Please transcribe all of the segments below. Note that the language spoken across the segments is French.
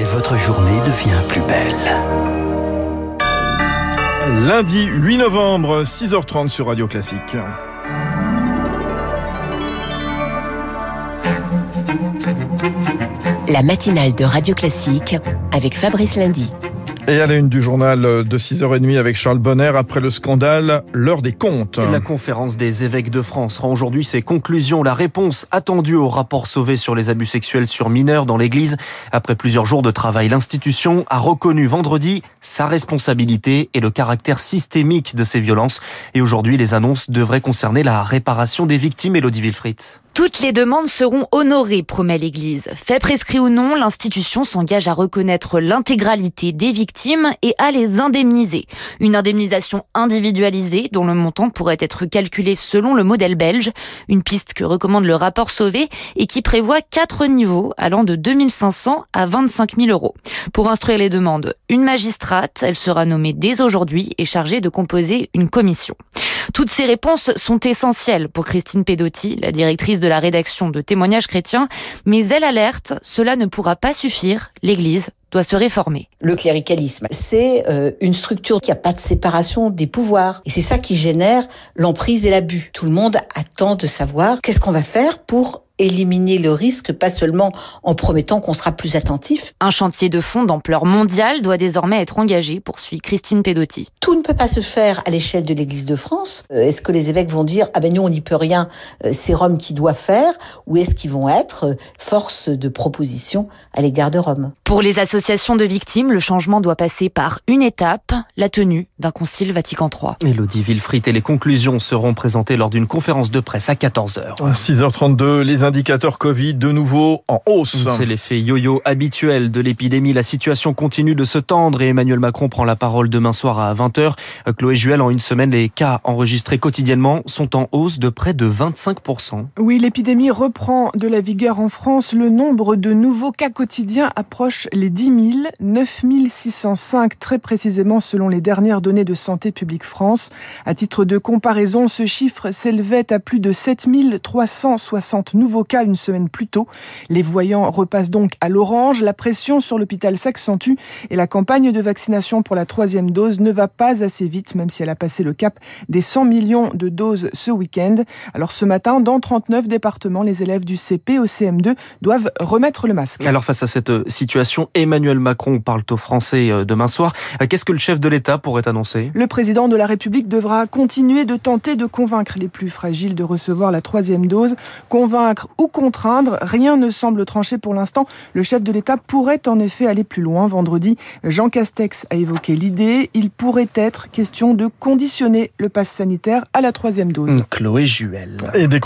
et votre journée devient plus belle. Lundi 8 novembre, 6h30 sur Radio Classique. La matinale de Radio Classique avec Fabrice Lundy. Et à la une du journal de 6h30 avec Charles Bonner, après le scandale, l'heure des comptes. La conférence des évêques de France rend aujourd'hui ses conclusions, la réponse attendue au rapport Sauvé sur les abus sexuels sur mineurs dans l'Église. Après plusieurs jours de travail, l'institution a reconnu vendredi sa responsabilité et le caractère systémique de ces violences. Et aujourd'hui, les annonces devraient concerner la réparation des victimes, Elodie Wilfried. Toutes les demandes seront honorées, promet l'Église. Fait prescrit ou non, l'institution s'engage à reconnaître l'intégralité des victimes et à les indemniser. Une indemnisation individualisée dont le montant pourrait être calculé selon le modèle belge, une piste que recommande le rapport Sauvé et qui prévoit quatre niveaux allant de 2500 à 25 000 euros. Pour instruire les demandes, une magistrate, elle sera nommée dès aujourd'hui et chargée de composer une commission. Toutes ces réponses sont essentielles pour Christine Pedotti, la directrice de la rédaction de Témoignages chrétiens, mais elle alerte, cela ne pourra pas suffire, l'Église doit se réformer. Le cléricalisme, c'est euh, une structure qui n'a pas de séparation des pouvoirs. Et c'est ça qui génère l'emprise et l'abus. Tout le monde attend de savoir qu'est-ce qu'on va faire pour éliminer le risque, pas seulement en promettant qu'on sera plus attentif. Un chantier de fond d'ampleur mondiale doit désormais être engagé, poursuit Christine Pedotti. Tout ne peut pas se faire à l'échelle de l'Église de France. Euh, est-ce que les évêques vont dire ah ben nous on n'y peut rien, euh, c'est Rome qui doit faire, ou est-ce qu'ils vont être euh, force de proposition à l'égard de Rome? Pour les associations de victimes, le changement doit passer par une étape, la tenue d'un concile Vatican III. Elodie Wilfried et les conclusions seront présentées lors d'une conférence de presse à 14h. 6h32, les indicateurs Covid de nouveau en hausse. C'est l'effet yo-yo habituel de l'épidémie. La situation continue de se tendre et Emmanuel Macron prend la parole demain soir à 20h. Chloé Juel, en une semaine, les cas enregistrés quotidiennement sont en hausse de près de 25%. Oui, l'épidémie reprend de la vigueur en France. Le nombre de nouveaux cas quotidiens approche les 10 000, 9 605 très précisément selon les dernières données de Santé publique France. À titre de comparaison, ce chiffre s'élevait à plus de 7 360 nouveaux cas une semaine plus tôt. Les voyants repassent donc à l'orange, la pression sur l'hôpital s'accentue et la campagne de vaccination pour la troisième dose ne va pas assez vite, même si elle a passé le cap des 100 millions de doses ce week-end. Alors ce matin, dans 39 départements, les élèves du CP au CM2 doivent remettre le masque. Alors face à cette euh, situation, Emmanuel Macron parle aux Français euh, demain soir. Euh, qu'est-ce que le chef de l'État pourrait annoncer? Le président de la République devra continuer de tenter de convaincre les plus fragiles de recevoir la troisième dose, convaincre ou contraindre. Rien ne semble tranché pour l'instant. Le chef de l'État pourrait en effet aller plus loin. Vendredi, Jean Castex a évoqué l'idée. Il pourrait être question de conditionner le pass sanitaire à la troisième dose. Chloé Juel. Et des,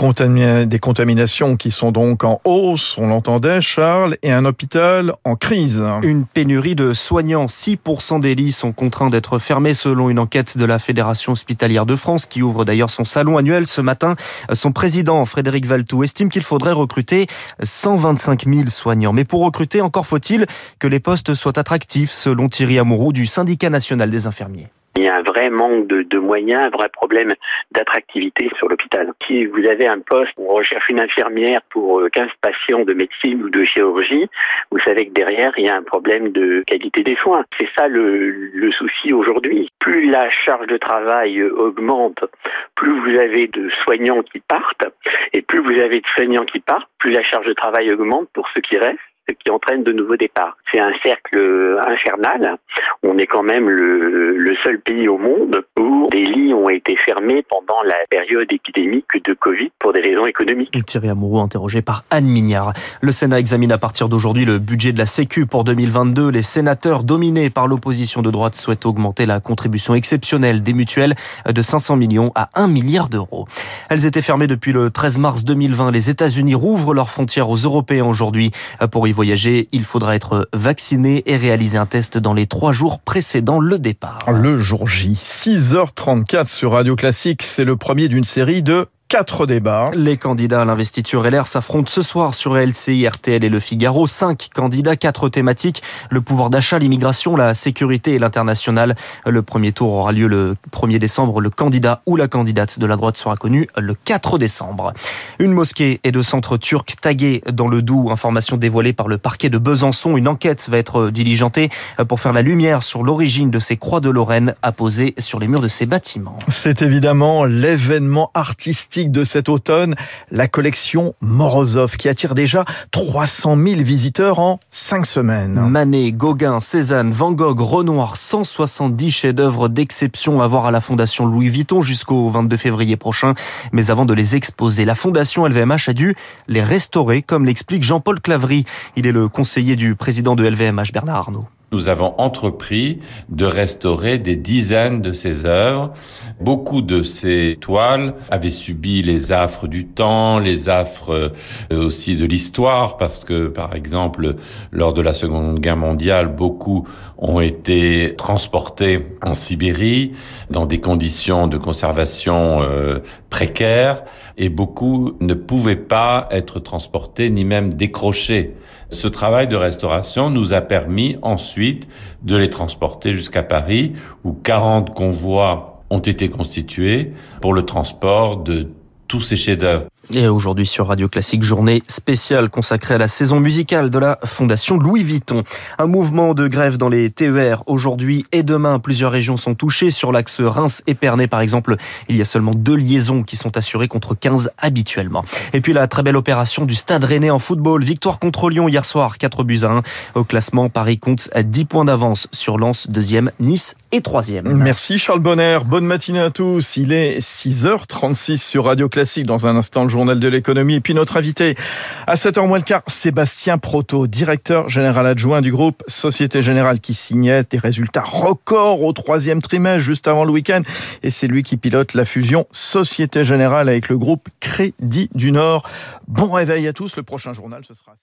des contaminations qui sont donc en hausse, on l'entendait, Charles, et un hôpital en crise. Une pénurie de soignants. 6% des lits sont contraints d'être fermés selon une enquête de la Fédération hospitalière de France qui ouvre d'ailleurs son salon annuel ce matin. Son président, Frédéric Valtou, estime qu'il faudrait recruter 125 000 soignants. Mais pour recruter, encore faut-il que les postes soient attractifs, selon Thierry Amouroux du syndicat national des infirmiers. Il y a un vrai manque de, moyens, un vrai problème d'attractivité sur l'hôpital. Si vous avez un poste où on recherche une infirmière pour 15 patients de médecine ou de chirurgie, vous savez que derrière, il y a un problème de qualité des soins. C'est ça le, souci aujourd'hui. Plus la charge de travail augmente, plus vous avez de soignants qui partent, plus vous avez de soignants qui partent, plus la charge de travail augmente pour ceux qui restent qui entraîne de nouveaux départs. C'est un cercle infernal. On est quand même le, le, seul pays au monde où des lits ont été fermés pendant la période épidémique de Covid pour des raisons économiques. Thierry Amoureux, interrogé par Anne Mignard. Le Sénat examine à partir d'aujourd'hui le budget de la Sécu pour 2022. Les sénateurs dominés par l'opposition de droite souhaitent augmenter la contribution exceptionnelle des mutuelles de 500 millions à 1 milliard d'euros. Elles étaient fermées depuis le 13 mars 2020. Les États-Unis rouvrent leurs frontières aux Européens aujourd'hui pour y voyager, il faudra être vacciné et réaliser un test dans les trois jours précédant le départ. Le jour J, 6h34 sur Radio Classique, c'est le premier d'une série de quatre débats. Les candidats à l'investiture LR s'affrontent ce soir sur LCI, RTL et Le Figaro. Cinq candidats, quatre thématiques. Le pouvoir d'achat, l'immigration, la sécurité et l'international. Le premier tour aura lieu le 1er décembre. Le candidat ou la candidate de la droite sera connu le 4 décembre. Une mosquée et deux centres turcs tagués dans le Doubs. Information dévoilée par le parquet de Besançon. Une enquête va être diligentée pour faire la lumière sur l'origine de ces croix de Lorraine apposées sur les murs de ces bâtiments. C'est évidemment l'événement artistique de cet automne, la collection Morozov, qui attire déjà 300 000 visiteurs en cinq semaines. Manet, Gauguin, Cézanne, Van Gogh, Renoir, 170 chefs-d'œuvre d'exception à voir à la Fondation Louis Vuitton jusqu'au 22 février prochain. Mais avant de les exposer, la Fondation LVMH a dû les restaurer, comme l'explique Jean-Paul Clavry. Il est le conseiller du président de LVMH, Bernard Arnault nous avons entrepris de restaurer des dizaines de ces œuvres. Beaucoup de ces toiles avaient subi les affres du temps, les affres euh, aussi de l'histoire, parce que, par exemple, lors de la Seconde Guerre mondiale, beaucoup ont été transportés en Sibérie dans des conditions de conservation euh, précaires, et beaucoup ne pouvaient pas être transportés ni même décrochés. Ce travail de restauration nous a permis de les transporter jusqu'à Paris, où 40 convois ont été constitués pour le transport de tous ces chefs-d'œuvre. Et aujourd'hui sur Radio Classique, journée spéciale consacrée à la saison musicale de la Fondation Louis Vuitton. Un mouvement de grève dans les TER aujourd'hui et demain. Plusieurs régions sont touchées. Sur l'axe Reims-Épernay, par exemple, il y a seulement deux liaisons qui sont assurées contre 15 habituellement. Et puis la très belle opération du Stade Rennais en football. Victoire contre Lyon hier soir, 4 buts à 1. Au classement, Paris compte à 10 points d'avance sur Lens, deuxième, Nice et troisième. Merci Charles Bonner. Bonne matinée à tous. Il est 6h36 sur Radio Classique. Dans un instant, le journal de l'économie. Et puis notre invité à 7h moins le quart, Sébastien Proto, directeur général adjoint du groupe Société Générale qui signait des résultats records au troisième trimestre juste avant le week-end. Et c'est lui qui pilote la fusion Société Générale avec le groupe Crédit du Nord. Bon réveil à tous. Le prochain journal, ce sera